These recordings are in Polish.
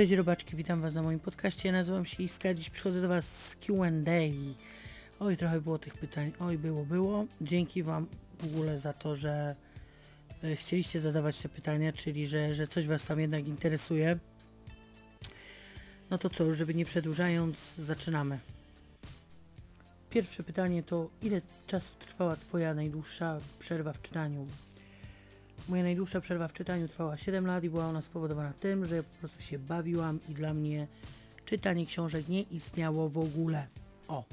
Cześć robaczki, witam Was na moim podcaście. Ja nazywam się Iska, dziś przychodzę do Was z Q&A. Oj, trochę było tych pytań, oj, było, było. Dzięki Wam w ogóle za to, że e, chcieliście zadawać te pytania, czyli że, że coś Was tam jednak interesuje. No to co, żeby nie przedłużając, zaczynamy. Pierwsze pytanie to, ile czasu trwała Twoja najdłuższa przerwa w czytaniu? Moja najdłuższa przerwa w czytaniu trwała 7 lat i była ona spowodowana tym, że po prostu się bawiłam i dla mnie czytanie książek nie istniało w ogóle. O.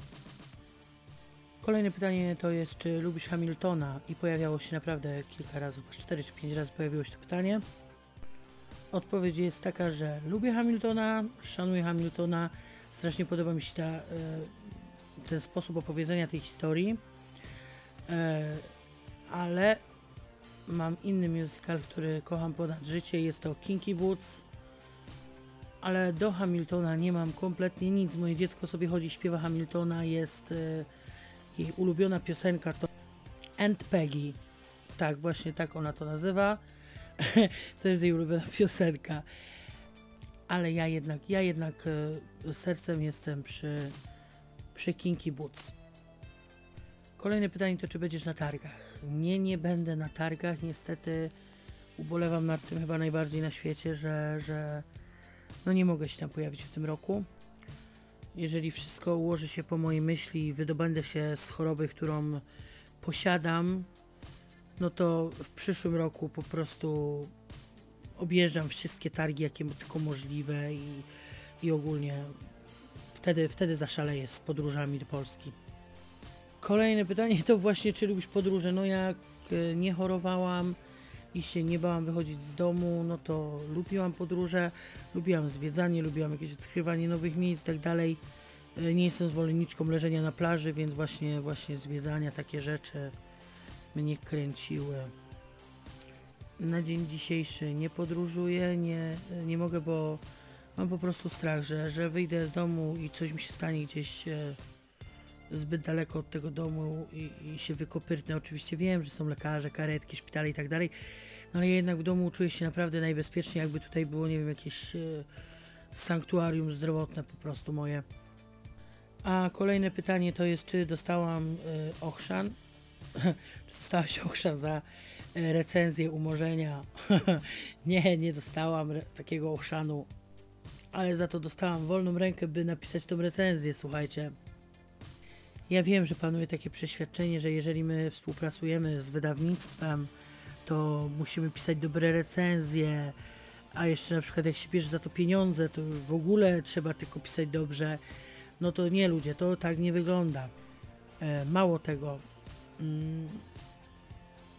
Kolejne pytanie to jest, czy lubisz Hamiltona? I pojawiało się naprawdę kilka razy, chyba 4 czy 5 razy pojawiło się to pytanie. Odpowiedź jest taka, że lubię Hamiltona, szanuję Hamiltona, strasznie podoba mi się ta, e, ten sposób opowiedzenia tej historii, e, ale mam inny musical, który kocham ponad życie, jest to Kinky Boots, ale do Hamiltona nie mam kompletnie nic. Moje dziecko sobie chodzi, śpiewa Hamiltona, jest e, jej ulubiona piosenka to And Peggy. Tak, właśnie tak ona to nazywa. to jest jej ulubiona piosenka. Ale ja jednak, ja jednak e, sercem jestem przy, przy Kinky Boots. Kolejne pytanie to, czy będziesz na targach? Nie, nie będę na targach. Niestety ubolewam nad tym chyba najbardziej na świecie, że, że no nie mogę się tam pojawić w tym roku. Jeżeli wszystko ułoży się po mojej myśli i wydobędę się z choroby, którą posiadam, no to w przyszłym roku po prostu objeżdżam wszystkie targi, jakie tylko możliwe i, i ogólnie wtedy, wtedy zaszaleję z podróżami do Polski. Kolejne pytanie to właśnie, czy lubisz podróże? No jak e, nie chorowałam i się nie bałam wychodzić z domu, no to lubiłam podróże, lubiłam zwiedzanie, lubiłam jakieś odkrywanie nowych miejsc i tak dalej. E, nie jestem zwolenniczką leżenia na plaży, więc właśnie, właśnie zwiedzania, takie rzeczy mnie kręciły. Na dzień dzisiejszy nie podróżuję, nie, nie mogę, bo mam po prostu strach, że, że wyjdę z domu i coś mi się stanie gdzieś e, zbyt daleko od tego domu i, i się wykopyrtnę. Oczywiście wiem, że są lekarze, karetki, szpitale i tak dalej, no ale jednak w domu czuję się naprawdę najbezpieczniej, jakby tutaj było, nie wiem, jakieś e, sanktuarium zdrowotne po prostu moje. A kolejne pytanie to jest, czy dostałam e, ochrzan? czy dostałaś ochrzan za e, recenzję umorzenia? nie, nie dostałam takiego ochrzanu, ale za to dostałam wolną rękę, by napisać tą recenzję, słuchajcie. Ja wiem, że panuje takie przeświadczenie, że jeżeli my współpracujemy z wydawnictwem, to musimy pisać dobre recenzje, a jeszcze na przykład jak się bierze za to pieniądze, to już w ogóle trzeba tylko pisać dobrze. No to nie ludzie, to tak nie wygląda. E, mało tego, mm,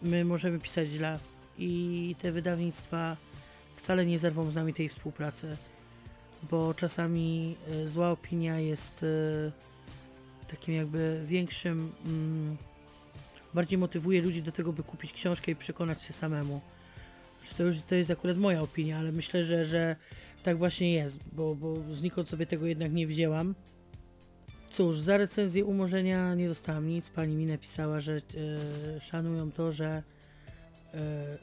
my możemy pisać źle i te wydawnictwa wcale nie zerwą z nami tej współpracy, bo czasami e, zła opinia jest e, takim jakby większym, mm, bardziej motywuje ludzi do tego, by kupić książkę i przekonać się samemu. To już to jest akurat moja opinia, ale myślę, że, że tak właśnie jest, bo, bo znikąd sobie tego jednak nie wzięłam. Cóż, za recenzję umorzenia nie dostałam nic. Pani mi napisała, że e, szanują to, że e,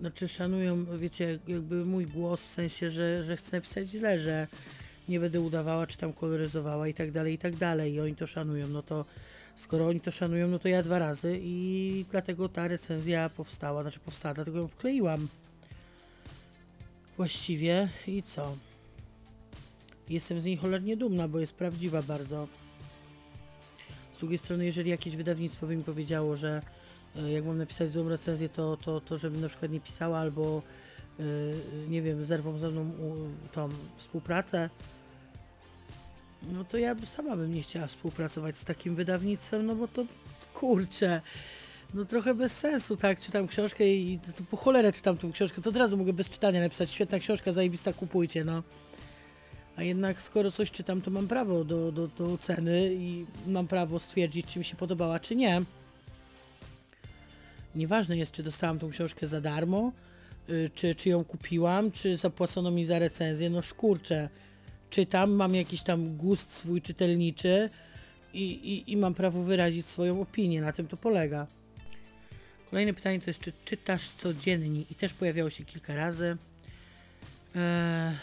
znaczy szanują, wiecie, jakby mój głos, w sensie, że, że chcę napisać źle, że nie będę udawała, czy tam koloryzowała i tak dalej, i tak dalej. I oni to szanują, no to skoro oni to szanują, no to ja dwa razy i dlatego ta recenzja powstała, znaczy powstała, dlatego ją wkleiłam. Właściwie i co? Jestem z niej cholernie dumna, bo jest prawdziwa bardzo. Z drugiej strony, jeżeli jakieś wydawnictwo by mi powiedziało, że e, jak mam napisać złą recenzję, to, to, to żebym na przykład nie pisała albo yy, nie wiem, zerwą ze mną tą współpracę, no to ja sama bym nie chciała współpracować z takim wydawnictwem, no bo to kurczę, no trochę bez sensu, tak? Czytam książkę i to, po cholerę czytam tą książkę, to od razu mogę bez czytania napisać, świetna książka, zajebista, kupujcie, no. A jednak skoro coś czytam, to mam prawo do, do, do oceny i mam prawo stwierdzić, czy mi się podobała, czy nie. Nieważne jest, czy dostałam tą książkę za darmo, y, czy, czy ją kupiłam, czy zapłacono mi za recenzję, no szkurczę czytam, mam jakiś tam gust swój czytelniczy i, i, i mam prawo wyrazić swoją opinię. Na tym to polega. Kolejne pytanie to jest, czy czytasz codziennie? I też pojawiało się kilka razy. Eee,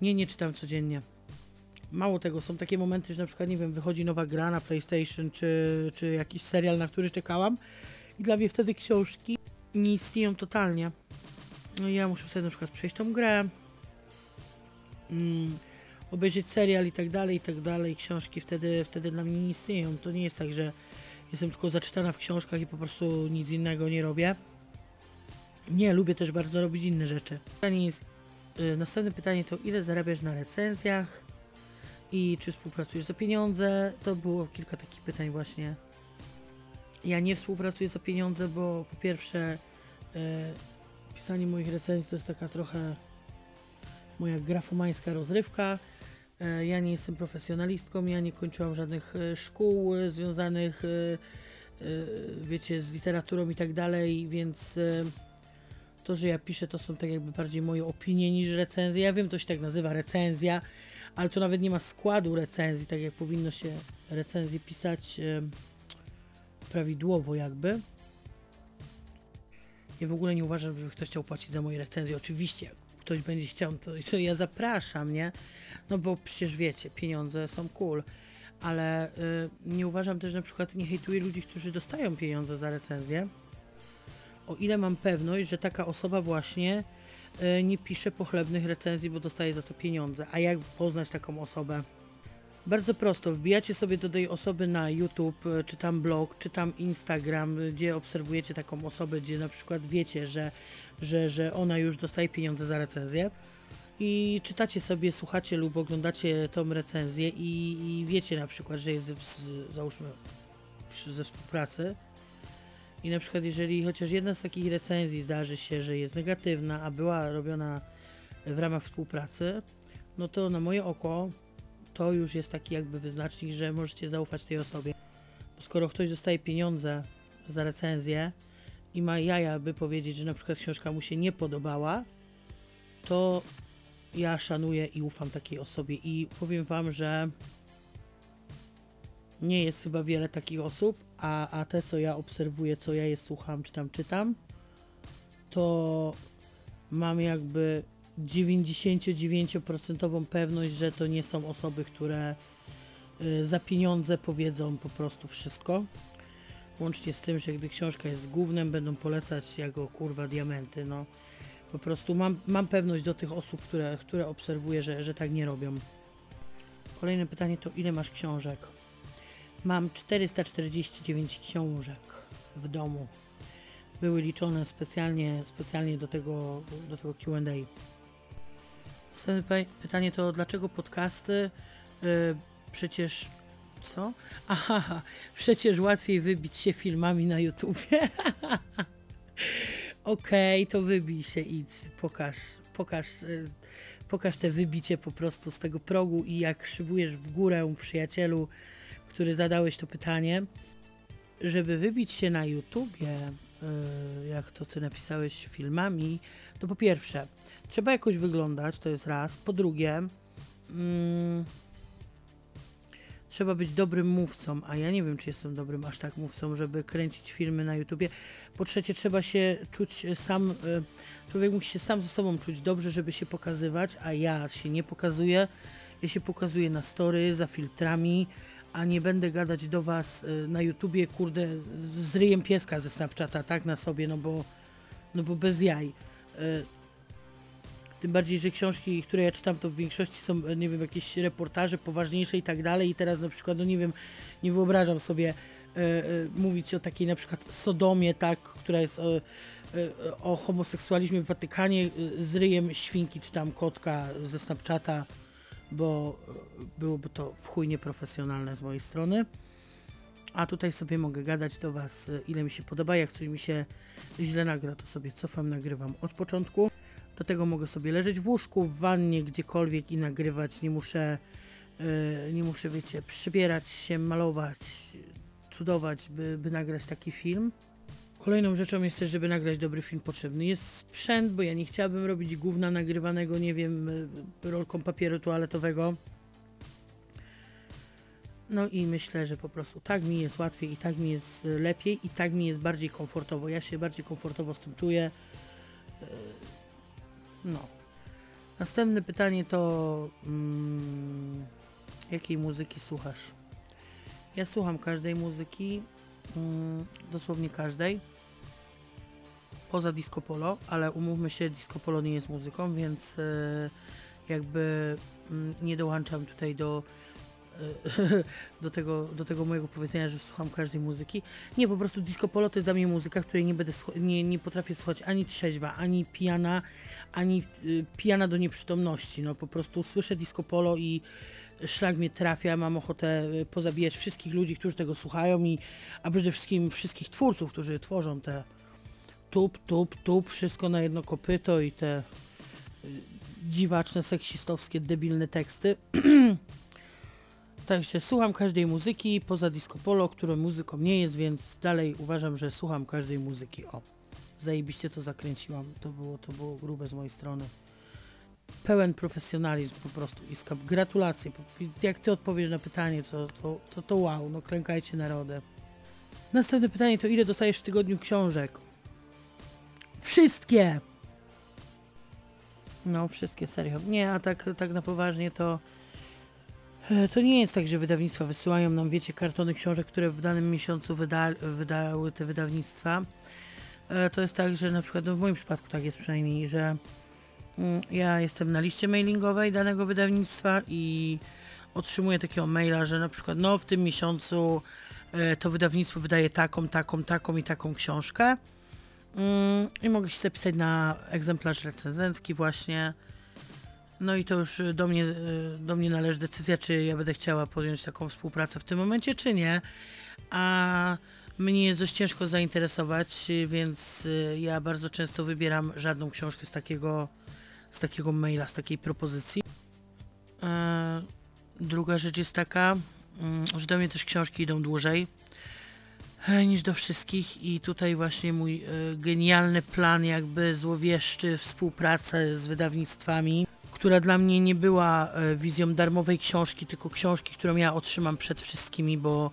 nie, nie czytam codziennie. Mało tego, są takie momenty, że na przykład, nie wiem, wychodzi nowa gra na PlayStation, czy, czy jakiś serial, na który czekałam i dla mnie wtedy książki nie istnieją totalnie. No i ja muszę wtedy na przykład przejść tą grę, mm, obejrzeć serial i tak dalej, i tak dalej. Książki wtedy, wtedy dla mnie nie istnieją. To nie jest tak, że jestem tylko zaczytana w książkach i po prostu nic innego nie robię. Nie, lubię też bardzo robić inne rzeczy. Pytanie jest, y, następne pytanie to ile zarabiasz na recenzjach i czy współpracujesz za pieniądze? To było kilka takich pytań właśnie. Ja nie współpracuję za pieniądze, bo po pierwsze y, pisanie moich recenzji to jest taka trochę moja grafomańska rozrywka. E, Ja nie jestem profesjonalistką, ja nie kończyłam żadnych e, szkół e, związanych, wiecie, z literaturą i tak dalej, więc to, że ja piszę, to są tak jakby bardziej moje opinie niż recenzje. Ja wiem, to się tak nazywa recenzja, ale to nawet nie ma składu recenzji, tak jak powinno się recenzje pisać prawidłowo jakby. Ja w ogóle nie uważam, żeby ktoś chciał płacić za moje recenzje. Oczywiście, ktoś będzie chciał, to, ja zapraszam, nie? No bo przecież wiecie, pieniądze są cool, ale y, nie uważam też na przykład, nie hejtuję ludzi, którzy dostają pieniądze za recenzję. O ile mam pewność, że taka osoba właśnie y, nie pisze pochlebnych recenzji, bo dostaje za to pieniądze. A jak poznać taką osobę? Bardzo prosto, wbijacie sobie do tej osoby na YouTube, y, czy tam blog, czy tam Instagram, y, gdzie obserwujecie taką osobę, gdzie na przykład wiecie, że, że, że ona już dostaje pieniądze za recenzję i czytacie sobie, słuchacie lub oglądacie tą recenzję i, i wiecie na przykład, że jest z, załóżmy ze współpracy. I na przykład jeżeli chociaż jedna z takich recenzji zdarzy się, że jest negatywna, a była robiona w ramach współpracy, no to na moje oko to już jest taki jakby wyznacznik, że możecie zaufać tej osobie. Bo skoro ktoś dostaje pieniądze za recenzję i ma jaja, by powiedzieć, że na przykład książka mu się nie podobała, to ja szanuję i ufam takiej osobie i powiem wam, że nie jest chyba wiele takich osób, a, a te co ja obserwuję, co ja je słucham, czy tam czytam, to mam jakby 99% pewność, że to nie są osoby, które y, za pieniądze powiedzą po prostu wszystko. Łącznie z tym, że gdy książka jest głównym, będą polecać jako kurwa diamenty, no. Po prostu mam, mam pewność do tych osób, które, które obserwuję, że, że tak nie robią. Kolejne pytanie to ile masz książek? Mam 449 książek w domu. Były liczone specjalnie, specjalnie do tego, do tego Q&A. Następne pytanie to dlaczego podcasty? Yy, przecież co? Aha, przecież łatwiej wybić się filmami na YouTubie. Okej, to wybij się, idź, pokaż, pokaż, y, pokaż te wybicie po prostu z tego progu i jak szybujesz w górę, przyjacielu, który zadałeś to pytanie, żeby wybić się na YouTubie, jak to ty napisałeś filmami, to po pierwsze, trzeba jakoś wyglądać, to jest raz. Po drugie, mm, trzeba być dobrym mówcą, a ja nie wiem, czy jestem dobrym aż tak mówcą, żeby kręcić filmy na YouTubie. Po trzecie, trzeba się czuć sam, y, człowiek musi się sam ze sobą czuć dobrze, żeby się pokazywać, a ja się nie pokazuję. Ja się pokazuję na story, za filtrami, a nie będę gadać do Was y, na YouTubie, kurde, z, ryjem pieska ze Snapchata, tak, na sobie, no bo, no bo bez jaj. Y, tym bardziej, że książki, które ja czytam, to w większości są, e, nie wiem, jakieś reportaże poważniejsze i tak dalej. I teraz na przykład, no nie wiem, nie wyobrażam sobie mówić o takiej na przykład Sodomie, tak, która jest e, o homoseksualizmie w Watykanie z ryjem świnki czy tam kotka ze Snapchata, bo e, byłoby to w chuj nieprofesjonalne z mojej strony. A tutaj sobie mogę gadać do Was, e, ile mi się podoba. Jak coś mi się źle nagra, to sobie cofam, nagrywam od początku. Do tego mogę sobie leżeć w łóżku, w wannie, gdziekolwiek i nagrywać. Nie muszę, e, nie muszę, wiecie, przybierać się, malować, cudować, by, by nagrać taki film. Kolejną rzeczą jest też, żeby nagrać dobry film potrzebny. Jest sprzęt, bo ja nie chciałabym robić gówna nagrywanego, nie wiem, e, rolką papieru toaletowego. No i myślę, że po prostu tak mi jest łatwiej i tak mi jest e, lepiej i tak mi jest bardziej komfortowo. Ja się bardziej komfortowo z tym czuję. E, No. Następne pytanie to mm, jakiej muzyki słuchasz? Ja słucham każdej muzyki, mm, dosłownie każdej. Poza disco polo, ale umówmy się, disco polo nie jest muzyką, więc e, jakby mm, nie dołączam tutaj do e, do tego, do tego mojego powiedzenia, że słucham każdej muzyki. Nie, po prostu disco polo to jest dla mnie muzyka, której nie będę nie, nie potrafię słuchać ani trzeźwa, ani pijana, ani y, pijana do nieprzytomności. No po prostu słyszę disco polo i szlak mnie trafia, mam ochotę y, pozabijać wszystkich ludzi, którzy tego słuchają i a przede wszystkim wszystkich twórców, którzy tworzą te tup, tup, tup, wszystko na jedno kopyto i te y, dziwaczne, seksistowskie, debilne teksty. Także słucham każdej muzyki, poza disco polo, które muzyką nie jest, więc dalej uważam, że słucham każdej muzyki. O, zajebiście to zakręciłam. To było, to było grube z mojej strony. Pełen profesjonalizm po prostu. Gratulacje. Jak ty odpowiesz na pytanie, to, to, to, to wow, no klękajcie narodę. Następne pytanie to ile dostajesz w tygodniu książek? Wszystkie! No, wszystkie, serio. Nie, a tak, tak na poważnie to... e, To nie jest tak, że wydawnictwa wysyłają nam, wiecie, kartony książek, które w danym miesiącu wyda, wydały te wydawnictwa. E, To jest tak, że na przykład, no w moim przypadku tak jest przynajmniej, że mm, ja jestem na liście mailingowej danego wydawnictwa i otrzymuję takiego maila, że na przykład no w tym miesiącu e, to wydawnictwo wydaje taką, taką, taką i taką książkę. Mm, I mogę się zapisać na egzemplarz recenzencki właśnie. No i to już y, do mnie, y, do mnie należy decyzja, czy ja będę chciała podjąć taką współpracę w tym momencie, czy nie. A mnie jest dość ciężko zainteresować, y, więc ja bardzo często wybieram żadną książkę z takiego, z takiego maila, z takiej propozycji. E, druga rzecz jest taka, mm, że do mnie też książki idą dłużej niż do wszystkich i tutaj właśnie mój e, genialny plan jakby złowieszczy współpracę z wydawnictwami, która dla mnie nie była e, wizją darmowej książki, tylko książki, którą ja otrzymam przed wszystkimi, bo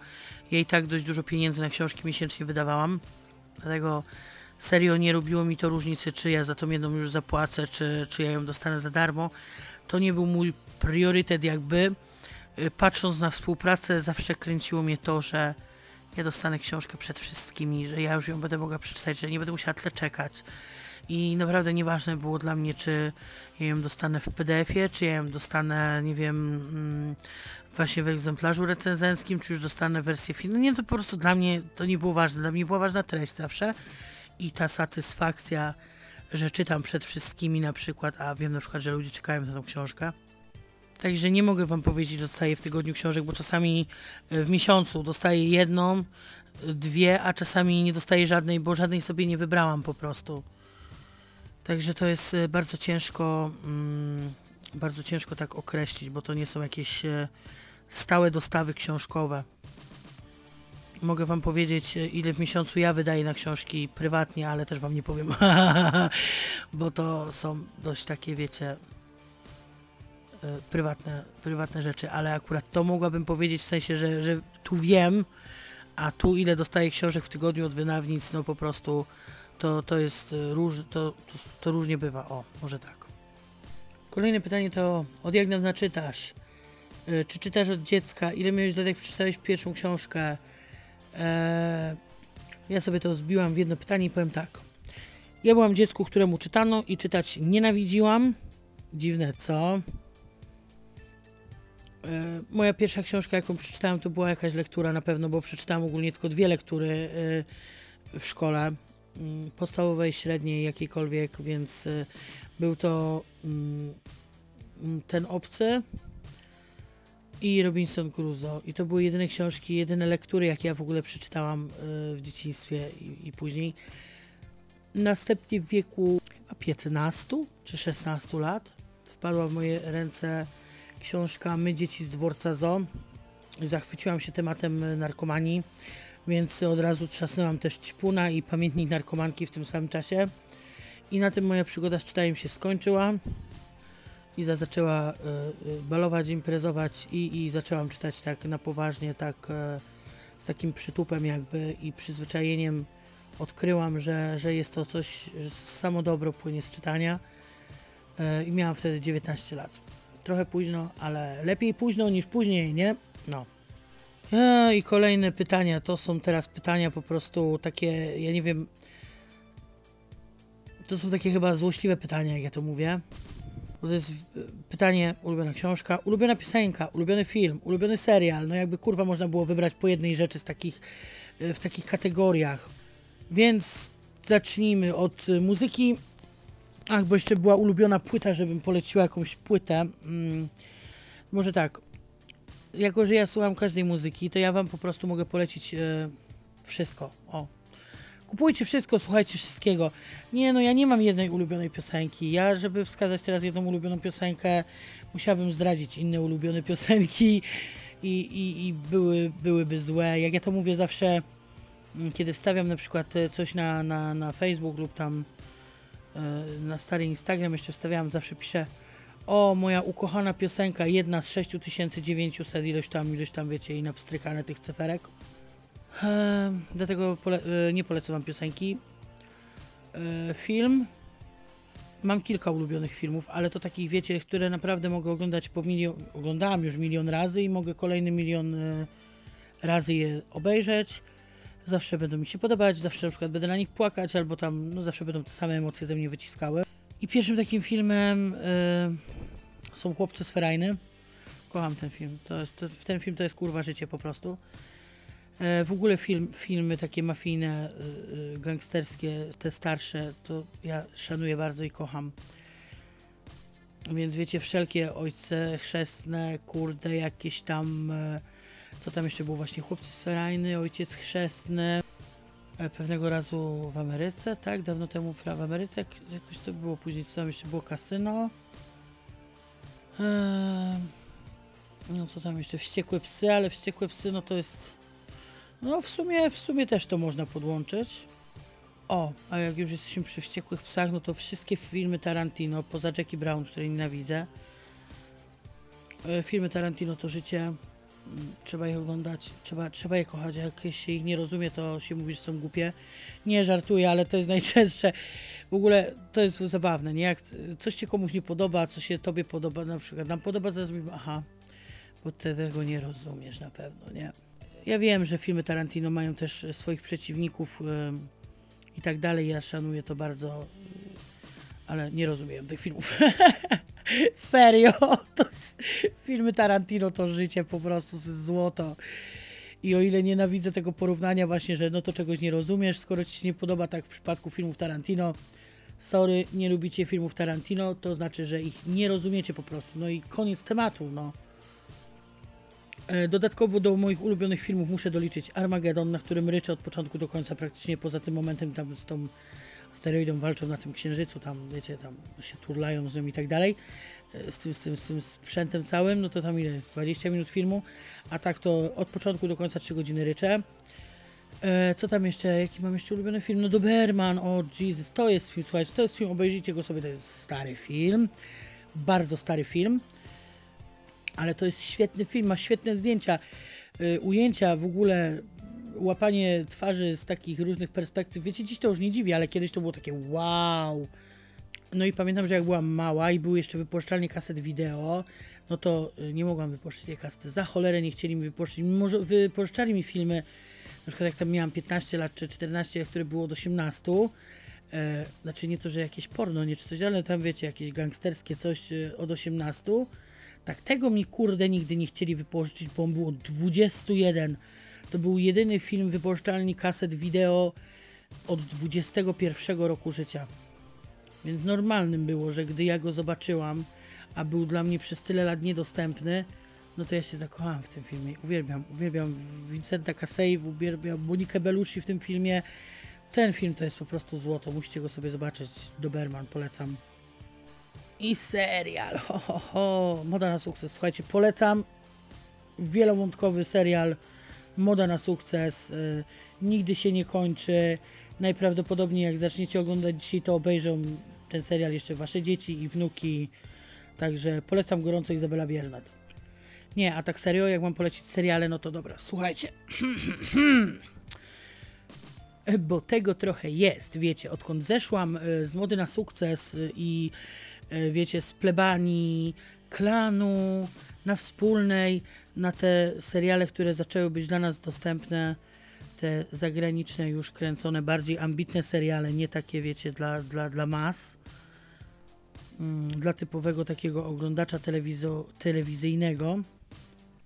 i tak dość dużo pieniędzy na książki miesięcznie wydawałam. Dlatego serio nie robiło mi to różnicy, czy ja za tą jedną już zapłacę, czy, czy ja ją dostanę za darmo. To nie był mój priorytet jakby. Patrząc na współpracę, zawsze kręciło mnie to, że ja dostanę książkę przed wszystkimi, że ja już ją będę mogła przeczytać, że nie będę musiała tyle czekać. I naprawdę nieważne było dla mnie, czy ja ją dostanę w PDF-ie, czy ja ją dostanę, nie wiem, mm, właśnie w egzemplarzu recenzenckim, czy już dostanę wersję finalną. Nie, to po prostu dla mnie to nie było ważne. Dla mnie była ważna treść zawsze i ta satysfakcja, że czytam przed wszystkimi na przykład, a wiem na przykład, że ludzie czekają na tą książkę. Także nie mogę wam powiedzieć, dostaję w tygodniu książek, bo czasami e, w miesiącu dostaję jedną, dwie, a czasami nie dostaję żadnej, bo żadnej sobie nie wybrałam po prostu. Także to jest e, bardzo ciężko, mm, bardzo ciężko tak określić, bo to nie są jakieś e, stałe dostawy książkowe. Mogę wam powiedzieć, ile w miesiącu ja wydaję na książki prywatnie, ale też wam nie powiem, bo to są dość takie, wiecie, prywatne, prywatne rzeczy, ale akurat to mogłabym powiedzieć w sensie, że, że tu wiem, a tu ile dostaję książek w tygodniu od wydawnictw, no po prostu to, to jest e, róż, to, to, to różnie bywa. O, może tak. Kolejne pytanie to od jak dawna czytasz? E, Czy czytasz od dziecka? Ile miałeś lat, jak przeczytałeś pierwszą książkę? Eee, ja sobie to zbiłam w jedno pytanie i powiem tak. Ja byłam dziecku, któremu czytano i czytać nienawidziłam. Dziwne, co? E, moja pierwsza książka, jaką przeczytałam, to była jakaś lektura na pewno, bo przeczytałam ogólnie tylko dwie lektury e, w szkole mm, podstawowej, średniej, jakiejkolwiek, więc e, był to mm, mm, ten obcy i Robinson Crusoe. I to były jedyne książki, jedyne lektury, jakie ja w ogóle przeczytałam w dzieciństwie i, i później. Następnie w wieku chyba 15 czy 16 lat wpadła w moje ręce książka My dzieci z dworca Zo. Zachwyciłam się tematem narkomanii, więc od razu trzasnęłam też Ćpuna i Pamiętnik Narkomanki w tym samym czasie. I na tym moja przygoda z czytaniem się skończyła. Iza zaczęła e, e, balować, imprezować i, i zaczęłam czytać tak na poważnie, tak e, z takim przytupem jakby i przyzwyczajeniem odkryłam, że, że jest to coś, że samo dobro płynie z czytania. i miałam wtedy 19 lat. Trochę późno, ale lepiej późno niż później, nie? No. E, I kolejne pytania, to są teraz pytania po prostu takie, ja nie wiem, to są takie chyba złośliwe pytania, jak ja to mówię. Bo to jest pytanie, ulubiona książka, ulubiona piosenka, ulubiony film, ulubiony serial. No jakby kurwa można było wybrać po jednej rzeczy z takich, e, w takich kategoriach. Więc zacznijmy od muzyki. Ach, bo jeszcze była ulubiona płyta, żebym poleciła jakąś płytę. Mm, może tak. Jako, że ja słucham każdej muzyki, to ja wam po prostu mogę polecić e, wszystko. O, Kupujcie wszystko, słuchajcie wszystkiego. Nie, no ja nie mam jednej ulubionej piosenki. Ja, żeby wskazać teraz jedną ulubioną piosenkę, musiałbym zdradzić inne ulubione piosenki i, i, i były, byłyby złe. Jak ja to mówię zawsze, mm, kiedy wstawiam na przykład e, coś na, na, na Facebook lub tam na stary Instagram jeszcze wstawiam, zawsze piszę o, moja ukochana piosenka, jedna z 6900 ilość tam, ilość tam, wiecie, i napstrykane tych cyferek. E, dlatego pole e, nie polecam wam piosenki. E, film. Mam kilka ulubionych filmów, ale to takich, wiecie, które naprawdę mogę oglądać po milion... Oglądałam już milion razy i mogę kolejny milion e, razy je obejrzeć. Zawsze będą mi się podobać, zawsze na przykład będę na nich płakać, albo tam, no zawsze będą te same emocje ze mnie wyciskały. I pierwszym takim filmem e, są Chłopcy z Ferajny. Kocham ten film. To jest, to, ten film to jest kurwa życie po prostu. E, w ogóle film, filmy takie mafijne, y, y, gangsterskie, te starsze, to ja szanuję bardzo i kocham. Więc wiecie, wszelkie ojce chrzestne, kurde, jakieś tam, co tam jeszcze było właśnie, chłopcy sferajny, ojciec chrzestny, e, pewnego razu w Ameryce, tak, dawno temu w Ameryce, jakoś to było później, co tam jeszcze było, kasyno. No co tam jeszcze, wściekłe psy, ale wściekłe psy, no to jest no w sumie, w sumie też to można podłączyć. O, a jak już jesteśmy przy wściekłych psach, no to wszystkie filmy Tarantino, poza Jackie Brown, której nienawidzę. E, filmy Tarantino to życie. Trzeba je oglądać, trzeba, trzeba je kochać. Jak się ich nie rozumie, to się mówi, że są głupie. Nie żartuję, ale to jest najczęstsze. W ogóle to jest zabawne, nie? Jak coś się komuś nie podoba, co się tobie podoba, na przykład nam podoba, zaraz mówimy, aha, bo ty tego nie rozumiesz na pewno, nie? Ja wiem, że filmy Tarantino mają też swoich przeciwników i tak dalej. Ja szanuję to bardzo, ale nie rozumiem tych filmów. Serio, to filmy Tarantino to życie po prostu, złoto. I o ile nienawidzę tego porównania właśnie, że no to czegoś nie rozumiesz, skoro ci się nie podoba tak w przypadku filmów Tarantino, sorry, nie lubicie filmów Tarantino, to znaczy, że ich nie rozumiecie po prostu. No i koniec tematu, no. E, dodatkowo do moich ulubionych filmów muszę doliczyć Armageddon, na którym ryczę od początku do końca praktycznie, poza tym momentem tam z tą asteroidą walczą na tym księżycu, tam wiecie, tam się turlają z nią i tak dalej, e, z tym, z tym, z tym sprzętem całym, no to tam ile jest? 20 minut filmu, a tak to od początku do końca 3 godziny ryczę. E, co tam jeszcze? Jaki mam jeszcze ulubiony film? No Doberman, o Jesus, to jest film, słuchajcie, to jest film, obejrzyjcie go sobie, to jest stary film, bardzo stary film ale to jest świetny film, ma świetne zdjęcia, y, ujęcia, w ogóle łapanie twarzy z takich różnych perspektyw. Wiecie, dziś to już nie dziwi, ale kiedyś to było takie wow. No i pamiętam, że jak byłam mała i były jeszcze wypuszczalnie kaset wideo, no to y, nie mogłam wypuszczać tej kasety. Za cholerę nie chcieli mi wypuszczać. Może wypuszczali mi filmy, na przykład jak tam miałam 15 lat czy 14, które było od 18. E, znaczy nie to, że jakieś porno, nie czy coś, ale tam wiecie, jakieś gangsterskie coś e, od 18 tak, tego mi kurde nigdy nie chcieli wypożyczyć, bo on był od 21. To był jedyny film wypożyczalni kaset wideo od 21 roku życia. Więc normalnym było, że gdy ja go zobaczyłam, a był dla mnie przez tyle lat niedostępny, no to ja się zakochałam w tym filmie. Uwielbiam, uwielbiam Vincenta Cassei, uwielbiam Monikę Belushi w tym filmie. Ten film to jest po prostu złoto, musicie go sobie zobaczyć. Doberman, polecam i serial. Ho, ho, ho. Moda na sukces. Słuchajcie, polecam wielowątkowy serial Moda na sukces. Y, nigdy się nie kończy. Najprawdopodobniej jak zaczniecie oglądać dzisiaj, to obejrzą ten serial jeszcze wasze dzieci i wnuki. Także polecam gorąco Izabela Biernat. Nie, a tak serio, jak mam polecić seriale, no to dobra, słuchajcie. Bo tego trochę jest, wiecie, odkąd zeszłam y, z mody na sukces y, i e, wiecie, z plebanii, klanu, na wspólnej, na te seriale, które zaczęły być dla nas dostępne, te zagraniczne już kręcone, bardziej ambitne seriale, nie takie, wiecie, dla, dla, dla mas, mm, dla typowego takiego oglądacza telewizo, telewizyjnego,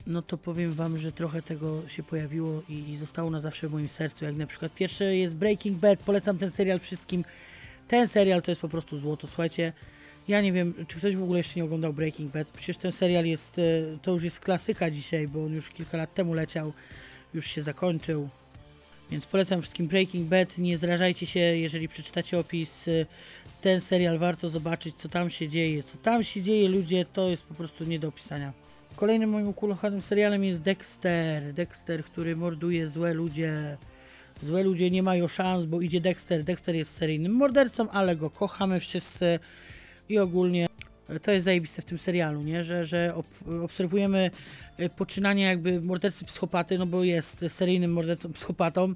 no to powiem Wam, że trochę tego się pojawiło i, i zostało na zawsze w moim sercu. Jak na przykład pierwszy jest Breaking Bad, polecam ten serial wszystkim. Ten serial to jest po prostu złoto. Słuchajcie, ja nie wiem, czy ktoś w ogóle jeszcze nie oglądał Breaking Bad. Przecież ten serial jest, e, to już jest klasyka dzisiaj, bo on już kilka lat temu leciał, już się zakończył. Więc polecam wszystkim Breaking Bad. Nie zrażajcie się, jeżeli przeczytacie opis. e, Ten serial warto zobaczyć, co tam się dzieje. Co tam się dzieje, ludzie, to jest po prostu nie do opisania. Kolejnym moim ukochanym serialem jest Dexter. Dexter, który morduje złe ludzie. Złe ludzie nie mają szans, bo idzie Dexter. Dexter jest seryjnym mordercą, ale go kochamy wszyscy i ogólnie e, to jest zajebiste w tym serialu, nie? że, że ob obserwujemy e, poczynania jakby mordercy psychopaty, no bo jest seryjnym mordercą psychopatą.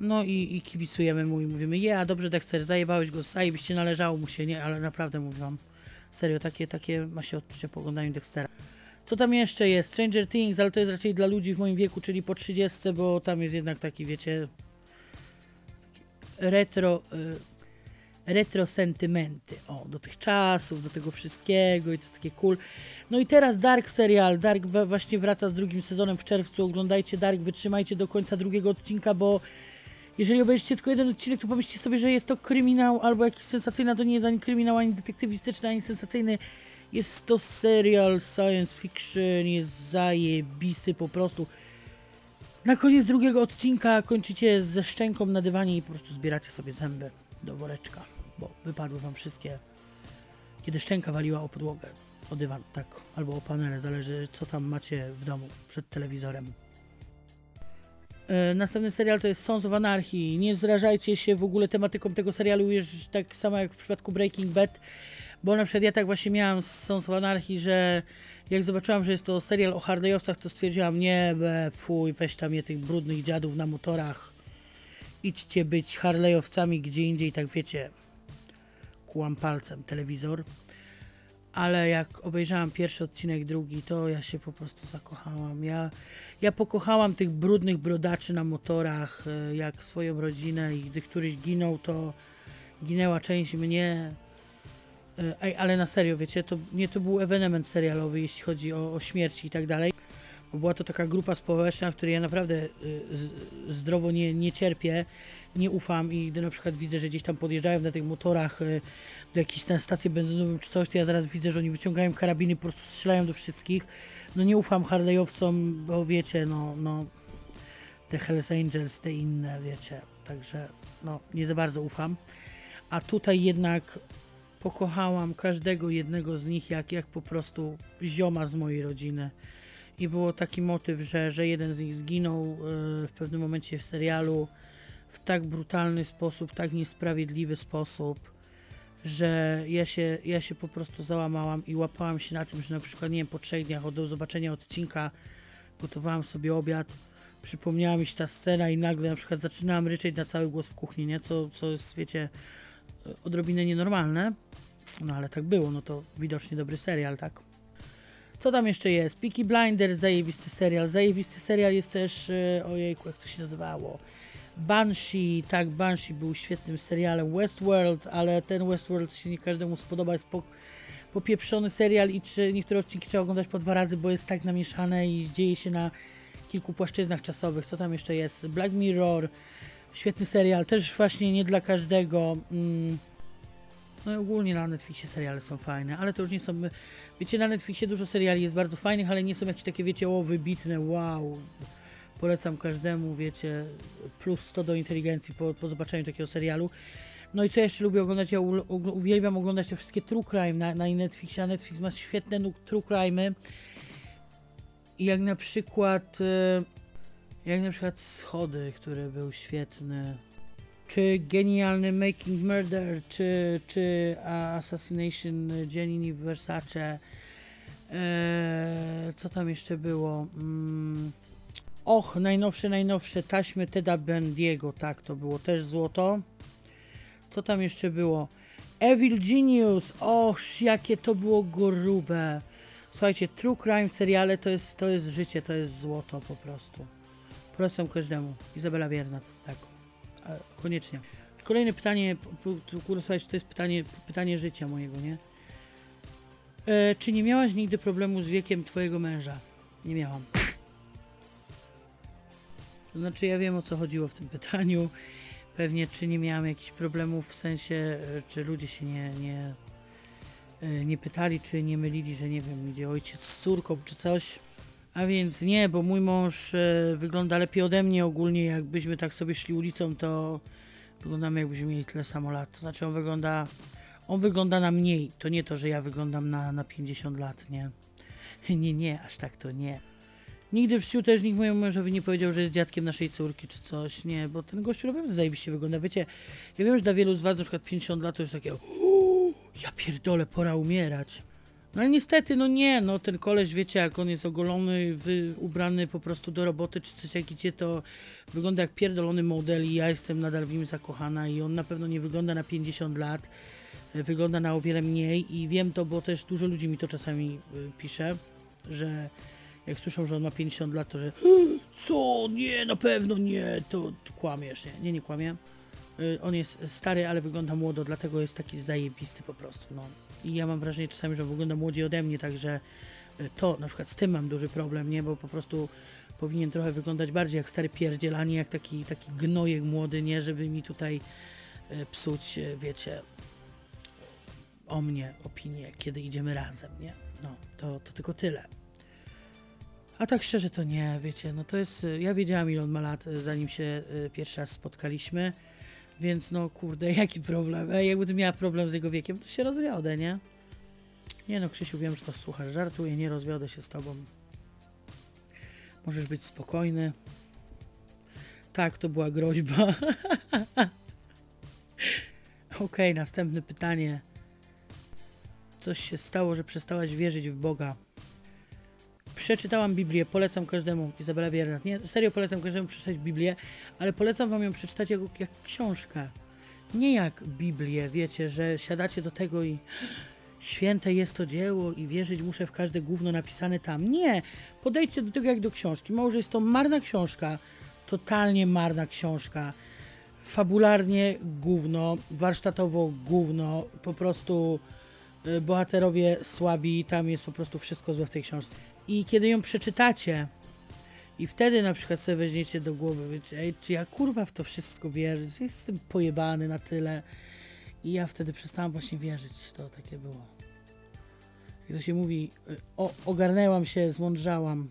No i, i kibicujemy mu i mówimy, ja dobrze Dexter, zajebałeś go, zajebiście należało mu się, nie? Ale naprawdę mówię wam, serio, takie, takie ma się odczucia po oglądaniu Dextera. Co tam jeszcze jest? Stranger Things, ale to jest raczej dla ludzi w moim wieku, czyli po 30, bo tam jest jednak taki, wiecie, retro, y, retro sentymenty, o, do tych czasów, do tego wszystkiego i to jest takie cool. No i teraz Dark serial, Dark właśnie wraca z drugim sezonem w czerwcu, oglądajcie Dark, wytrzymajcie do końca drugiego odcinka, bo jeżeli obejrzycie tylko jeden odcinek, to pomyślcie sobie, że jest to kryminał albo jakiś sensacyjny, to nie jest ani kryminał, ani detektywistyczny, ani sensacyjny. Jest to serial science fiction, jest zajebisty po prostu. Na koniec drugiego odcinka kończycie ze szczęką na dywanie i po prostu zbieracie sobie zęby do woreczka, bo wypadły wam wszystkie, kiedy szczęka waliła o podłogę, o dywan, tak, albo o panele, zależy co tam macie w domu przed telewizorem. E, Następny serial to jest Sons of Anarchy. Nie zrażajcie się w ogóle tematyką tego serialu, już tak samo jak w przypadku Breaking Bad, bo na przykład ja tak właśnie miałam z Sons of Anarchy, że jak zobaczyłam, że jest to serial o Hardejowcach, to stwierdziłam, nie, be, fuj, weź tam je tych brudnych dziadów na motorach, idźcie być Harley'owcami gdzie indziej, tak wiecie, kłam palcem telewizor. Ale jak obejrzałam pierwszy odcinek, drugi, to ja się po prostu zakochałam. Ja, ja pokochałam tych brudnych brodaczy na motorach, e, jak swoją rodzinę i gdy któryś ginął, to ginęła część mnie. E, Ej, ale na serio, wiecie, to nie to był ewenement serialowy, jeśli chodzi o, o śmierć i tak dalej. Bo była to taka grupa społeczna, której ja naprawdę y, zdrowo nie, nie cierpię, nie ufam i gdy na przykład widzę, że gdzieś tam podjeżdżają na tych motorach y, do jakiejś tam stacji benzynowej czy coś, to ja zaraz widzę, że oni wyciągają karabiny, po prostu strzelają do wszystkich. No nie ufam Harley'owcom, bo wiecie, no, no te Hells Angels, te inne, wiecie, także no nie za bardzo ufam. A tutaj jednak pokochałam każdego jednego z nich, jak, jak po prostu zioma z mojej rodziny. I było taki motyw, że, że jeden z nich zginął e, w pewnym momencie w serialu w tak brutalny sposób, tak niesprawiedliwy sposób, że ja się, ja się po prostu załamałam i łapałam się na tym, że na przykład, nie wiem, po trzech dniach od zobaczenia odcinka gotowałam sobie obiad, przypomniała mi się ta scena i nagle na przykład zaczynałam ryczeć na cały głos w kuchni, nie? Co, co jest, wiecie, e, odrobinę nienormalne. No ale tak było, no to widocznie dobry serial, tak? Co tam jeszcze jest? Peaky Blinders, zajebisty serial. Zajebisty serial jest też, e, ojejku, jak to się nazywało? Banshee, tak, Banshee był świetnym serialem. Westworld, ale ten Westworld się nie każdemu spodoba, jest po, popieprzony serial i czy niektóre odcinki trzeba oglądać po dwa razy, bo jest tak namieszane i dzieje się na kilku płaszczyznach czasowych. Co tam jeszcze jest? Black Mirror, świetny serial, też właśnie nie dla każdego. Mm. No i ogólnie na Netflixie seriale są fajne, ale to już nie są... Wiecie, na Netflixie dużo seriali jest bardzo fajnych, ale nie są jakieś takie, wiecie, o, wybitne, wow. Polecam każdemu, wiecie, plus 100 do inteligencji po, po zobaczeniu takiego serialu. No i co jeszcze lubię oglądać? Ja uwielbiam oglądać te wszystkie true crime na, na Netflixie, a Netflix ma świetne true crime'y. Jak na przykład... e, Jak na przykład Schody, który był świetny czy genialny Making Murder, czy, czy Assassination Giannini Versace. Eee, co tam jeszcze było? Mm. Och, najnowsze, najnowsze taśmy Teda Bendiego, tak, to było też złoto. Co tam jeszcze było? Evil Genius, oż jakie to było grube. Słuchajcie, true crime seriale to jest, to jest życie, to jest złoto po prostu. Polecam każdemu. Izabela Biernat, tak. Koniecznie. Kolejne pytanie, słuchajcie, to jest pytanie, pytanie życia mojego, nie? E, czy nie miałaś nigdy problemu z wiekiem twojego męża? Nie miałam. To znaczy, ja wiem o co chodziło w tym pytaniu. Pewnie, czy nie miałam jakichś problemów w sensie, e, czy ludzie się nie, nie, e, nie pytali, czy nie mylili, że nie wiem, idzie ojciec z córką, czy coś. A więc nie, bo mój mąż e, wygląda lepiej ode mnie ogólnie. Jakbyśmy tak sobie szli ulicą, to wyglądamy jakbyśmy mieli tyle samo lat. To znaczy, on wygląda, on wygląda na mniej. To nie to, że ja wyglądam na, na 50 lat, nie? Nie, nie, aż tak to nie. Nigdy w życiu też nikt mojemu mężowi nie powiedział, że jest dziadkiem naszej córki czy coś, nie, bo ten gościu naprawdę zajebiście wygląda. Wiecie, ja wiem, że dla wielu z was na przykład 50 lat to jest takie "Uuu, ja pierdolę, pora umierać. No ale niestety, no nie, no ten koleś, wiecie, jak on jest ogolony, wy, ubrany po prostu do roboty czy coś jak idzie, to wygląda jak pierdolony model i ja jestem nadal w nim zakochana i on na pewno nie wygląda na 50 lat, e, wygląda na o wiele mniej i wiem to, bo też dużo ludzi mi to czasami y, pisze, że jak słyszą, że on ma 50 lat, to że co, nie, na pewno nie, to, kłamiesz, nie, nie, nie kłamie. Y, On jest stary, ale wygląda młodo, dlatego jest taki zajebisty po prostu, no. I ja mam wrażenie czasami, że wygląda młodziej ode mnie, także y, to, na przykład z tym mam duży problem, nie, bo po prostu powinien trochę wyglądać bardziej jak stary pierdziel, a nie jak taki, taki gnojek młody, nie, żeby mi tutaj y, psuć, y, wiecie, o mnie opinię, kiedy idziemy razem, nie. No, to, to tylko tyle. A tak szczerze to nie, wiecie, no to jest, ja wiedziałam ile on ma lat, zanim się pierwszy raz spotkaliśmy, więc no kurde, jaki problem, Ej, jakby ty miała problem z jego wiekiem, to się rozwiodę, nie? Nie no, Krzysiu, wiem, że to słuchasz, żartuję, nie rozwiodę się z tobą. Możesz być spokojny. Tak, to była groźba. Okej, następne pytanie. Coś się stało, że przestałaś wierzyć w Boga. Przeczytałam Biblię, polecam każdemu. Izabela Biernat. Nie, serio polecam każdemu przeczytać Biblię, ale polecam wam ją przeczytać jak, jak książkę. Nie jak Biblię, wiecie, że siadacie do tego i święte jest to dzieło i wierzyć muszę w każde gówno napisane tam. Nie, podejdźcie do tego jak do książki. Może jest to marna książka, totalnie marna książka. Fabularnie gówno, warsztatowo gówno, po prostu y, bohaterowie słabi, tam jest po prostu wszystko złe w tej książce. I kiedy ją przeczytacie i wtedy na przykład sobie weźmiecie do głowy, wiecie, ej, czy ja kurwa w to wszystko wierzę, czy jestem pojebany na tyle. I ja wtedy przestałam właśnie wierzyć, to takie było. Jak to się mówi, o, ogarnęłam się, zmądrzałam.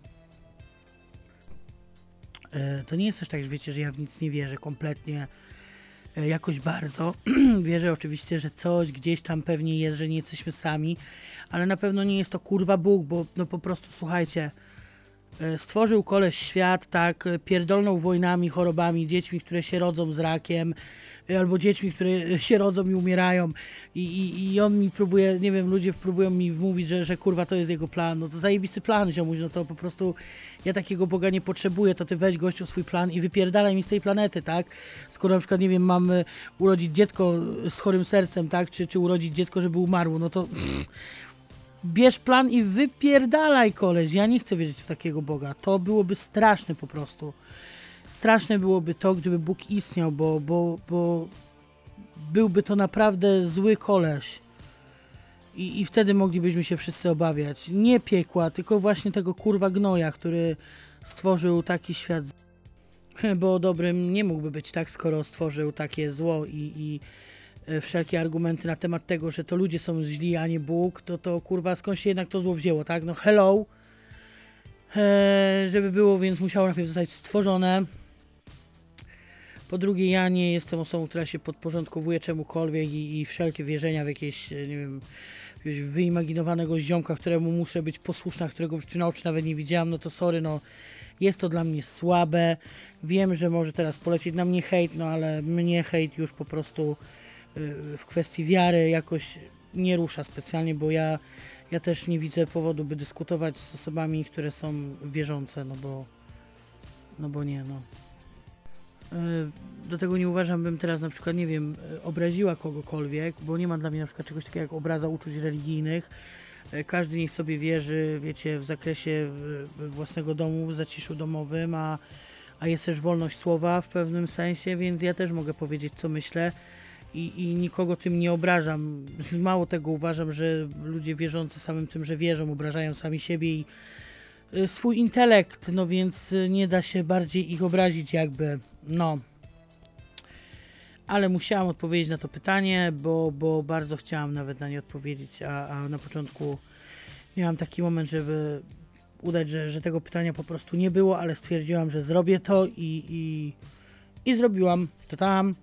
E, To nie jest też tak, że wiecie, że ja w nic nie wierzę kompletnie, e, jakoś bardzo. wierzę oczywiście, że coś gdzieś tam pewnie jest, że nie jesteśmy sami, ale na pewno nie jest to kurwa Bóg, bo no po prostu słuchajcie, e, stworzył koleś świat, tak, e, pierdolną wojnami, chorobami, dziećmi, które się rodzą z rakiem, e, albo dziećmi, które się rodzą i umierają i, i, i on mi próbuje, nie wiem, ludzie próbują mi wmówić, że, że kurwa to jest jego plan, no to zajebisty plan, ziomuś, no to po prostu ja takiego Boga nie potrzebuję, to ty weź gościu swój plan i wypierdalaj mi z tej planety, tak? Skoro na przykład, nie wiem, mam urodzić dziecko z chorym sercem, tak? Czy, czy urodzić dziecko, żeby umarło, no to bierz plan i wypierdalaj koleś. Ja nie chcę wierzyć w takiego Boga. To byłoby straszne po prostu. Straszne byłoby to, gdyby Bóg istniał, bo, bo, bo byłby to naprawdę zły koleś. I, I wtedy moglibyśmy się wszyscy obawiać. Nie piekła, tylko właśnie tego kurwa gnoja, który stworzył taki świat. Bo dobrym nie mógłby być tak, skoro stworzył takie zło i, i wszelkie argumenty na temat tego, że to ludzie są źli, a nie Bóg, to to kurwa skąd się jednak to zło wzięło, tak? No hello. E, żeby było, więc musiało najpierw zostać stworzone. Po drugie, ja nie jestem osobą, która się podporządkowuje czemukolwiek i, i wszelkie wierzenia w jakieś, e, nie wiem, jakiegoś wyimaginowanego ziomka, któremu muszę być posłuszna, którego w na oczy nawet nie widziałam, no to sorry, no jest to dla mnie słabe. Wiem, że może teraz polecieć na mnie hejt, no ale mnie hejt już po prostu w kwestii wiary jakoś nie rusza specjalnie, bo ja, ja też nie widzę powodu, by dyskutować z osobami, które są wierzące, no bo, no bo nie, no. y, do tego nie uważam, bym teraz na przykład, nie wiem, y, obraziła kogokolwiek, bo nie ma dla mnie na przykład czegoś takiego jak obraza uczuć religijnych. Y, Każdy niech sobie wierzy, wiecie, w zakresie y, własnego domu, w zaciszu domowym, a, a jest też wolność słowa w pewnym sensie, więc ja też mogę powiedzieć, co myślę i, i nikogo tym nie obrażam. Mało tego uważam, że ludzie wierzący samym tym, że wierzą, obrażają sami siebie i y, swój intelekt, no więc y, nie da się bardziej ich obrazić jakby, no. Ale musiałam odpowiedzieć na to pytanie, bo, bo bardzo chciałam nawet na nie odpowiedzieć, a, a na początku miałam taki moment, żeby udać, że, że tego pytania po prostu nie było, ale stwierdziłam, że zrobię to i, i, i zrobiłam. To tam.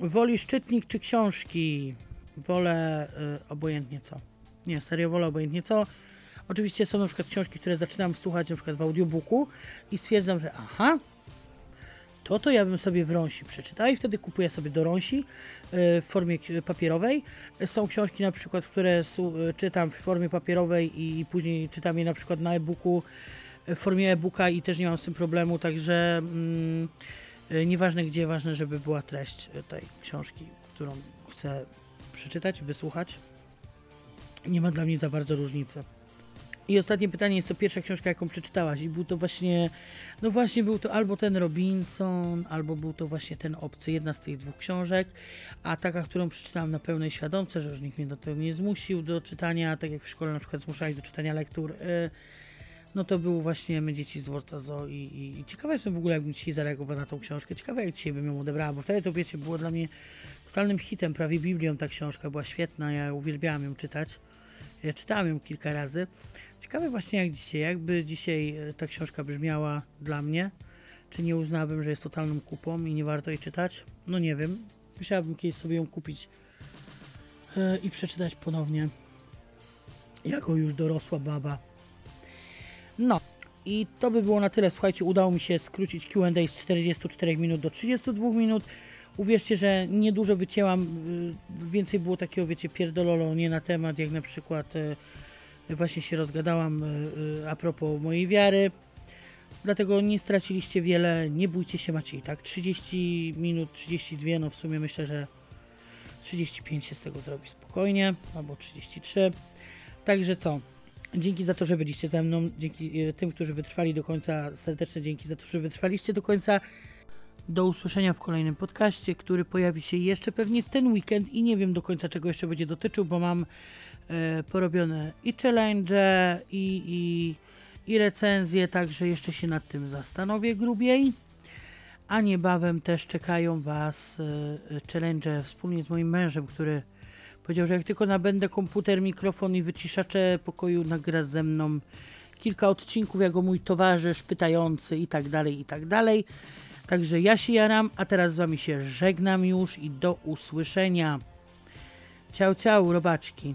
Woli szczytnik czy książki? Wolę y, obojętnie co. Nie, serio wolę obojętnie co. Oczywiście są na przykład książki, które zaczynam słuchać na przykład w audiobooku i stwierdzam, że aha, to to ja bym sobie w rąsi przeczytał i wtedy kupuję sobie do rąsi y, w formie papierowej. Są książki na przykład, które czytam w formie papierowej i, później czytam je na przykład na e-booku w formie e-booka i też nie mam z tym problemu, także mm, nieważne gdzie, ważne, żeby była treść y, tej książki, którą chcę przeczytać, wysłuchać. Nie ma dla mnie za bardzo różnicy. I ostatnie pytanie jest to pierwsza książka, jaką przeczytałaś i był to właśnie, no właśnie był to albo ten Robinson, albo był to właśnie ten Obcy, jedna z tych dwóch książek, a taka, którą przeczytałam na pełnej świadomce, że już nikt mnie do tego nie zmusił do czytania, tak jak w szkole na przykład zmuszali do czytania lektur, y, no to był właśnie My dzieci z dworca Zoo i, i, i ciekawa jestem w ogóle, jakbym dzisiaj zareagował na tą książkę, ciekawe jak dzisiaj bym ją odebrała, bo wtedy to wiecie, było dla mnie totalnym hitem, prawie Biblią ta książka, była świetna, ja uwielbiałam ją czytać, ja czytałam ją kilka razy. Ciekawe właśnie jak dzisiaj, jakby dzisiaj e, ta książka brzmiała dla mnie, czy nie uznałabym, że jest totalną kupą i nie warto jej czytać? No nie wiem, musiałabym kiedyś sobie ją kupić e, i przeczytać ponownie, jako już dorosła baba. No, i to by było na tyle. Słuchajcie, udało mi się skrócić QA z 44 minut do 32 minut. Uwierzcie, że niedużo wycięłam. y, Więcej było takiego, wiecie, pierdololo nie na temat, jak na przykład y, właśnie się rozgadałam y, a propos mojej wiary. Dlatego nie straciliście wiele, nie bójcie się, macie i tak 30 minut, 32, no w sumie myślę, że 35 się z tego zrobi spokojnie, albo 33. Także co? Dzięki za to, że byliście ze mną, dzięki e, tym, którzy wytrwali do końca, serdeczne dzięki za to, że wytrwaliście do końca. Do usłyszenia w kolejnym podcaście, który pojawi się jeszcze pewnie w ten weekend i nie wiem do końca czego jeszcze będzie dotyczył, bo mam e, porobione i challenge, i, i, i recenzje, także jeszcze się nad tym zastanowię grubiej. A niebawem też czekają Was e, e, challenge wspólnie z moim mężem, który powiedział, że jak tylko nabędę komputer, mikrofon i wyciszacze pokoju, nagra ze mną kilka odcinków jako mój towarzysz pytający i tak dalej, i tak dalej. Także ja się jaram, a teraz z Wami się żegnam już i do usłyszenia. Ciao, ciao, robaczki.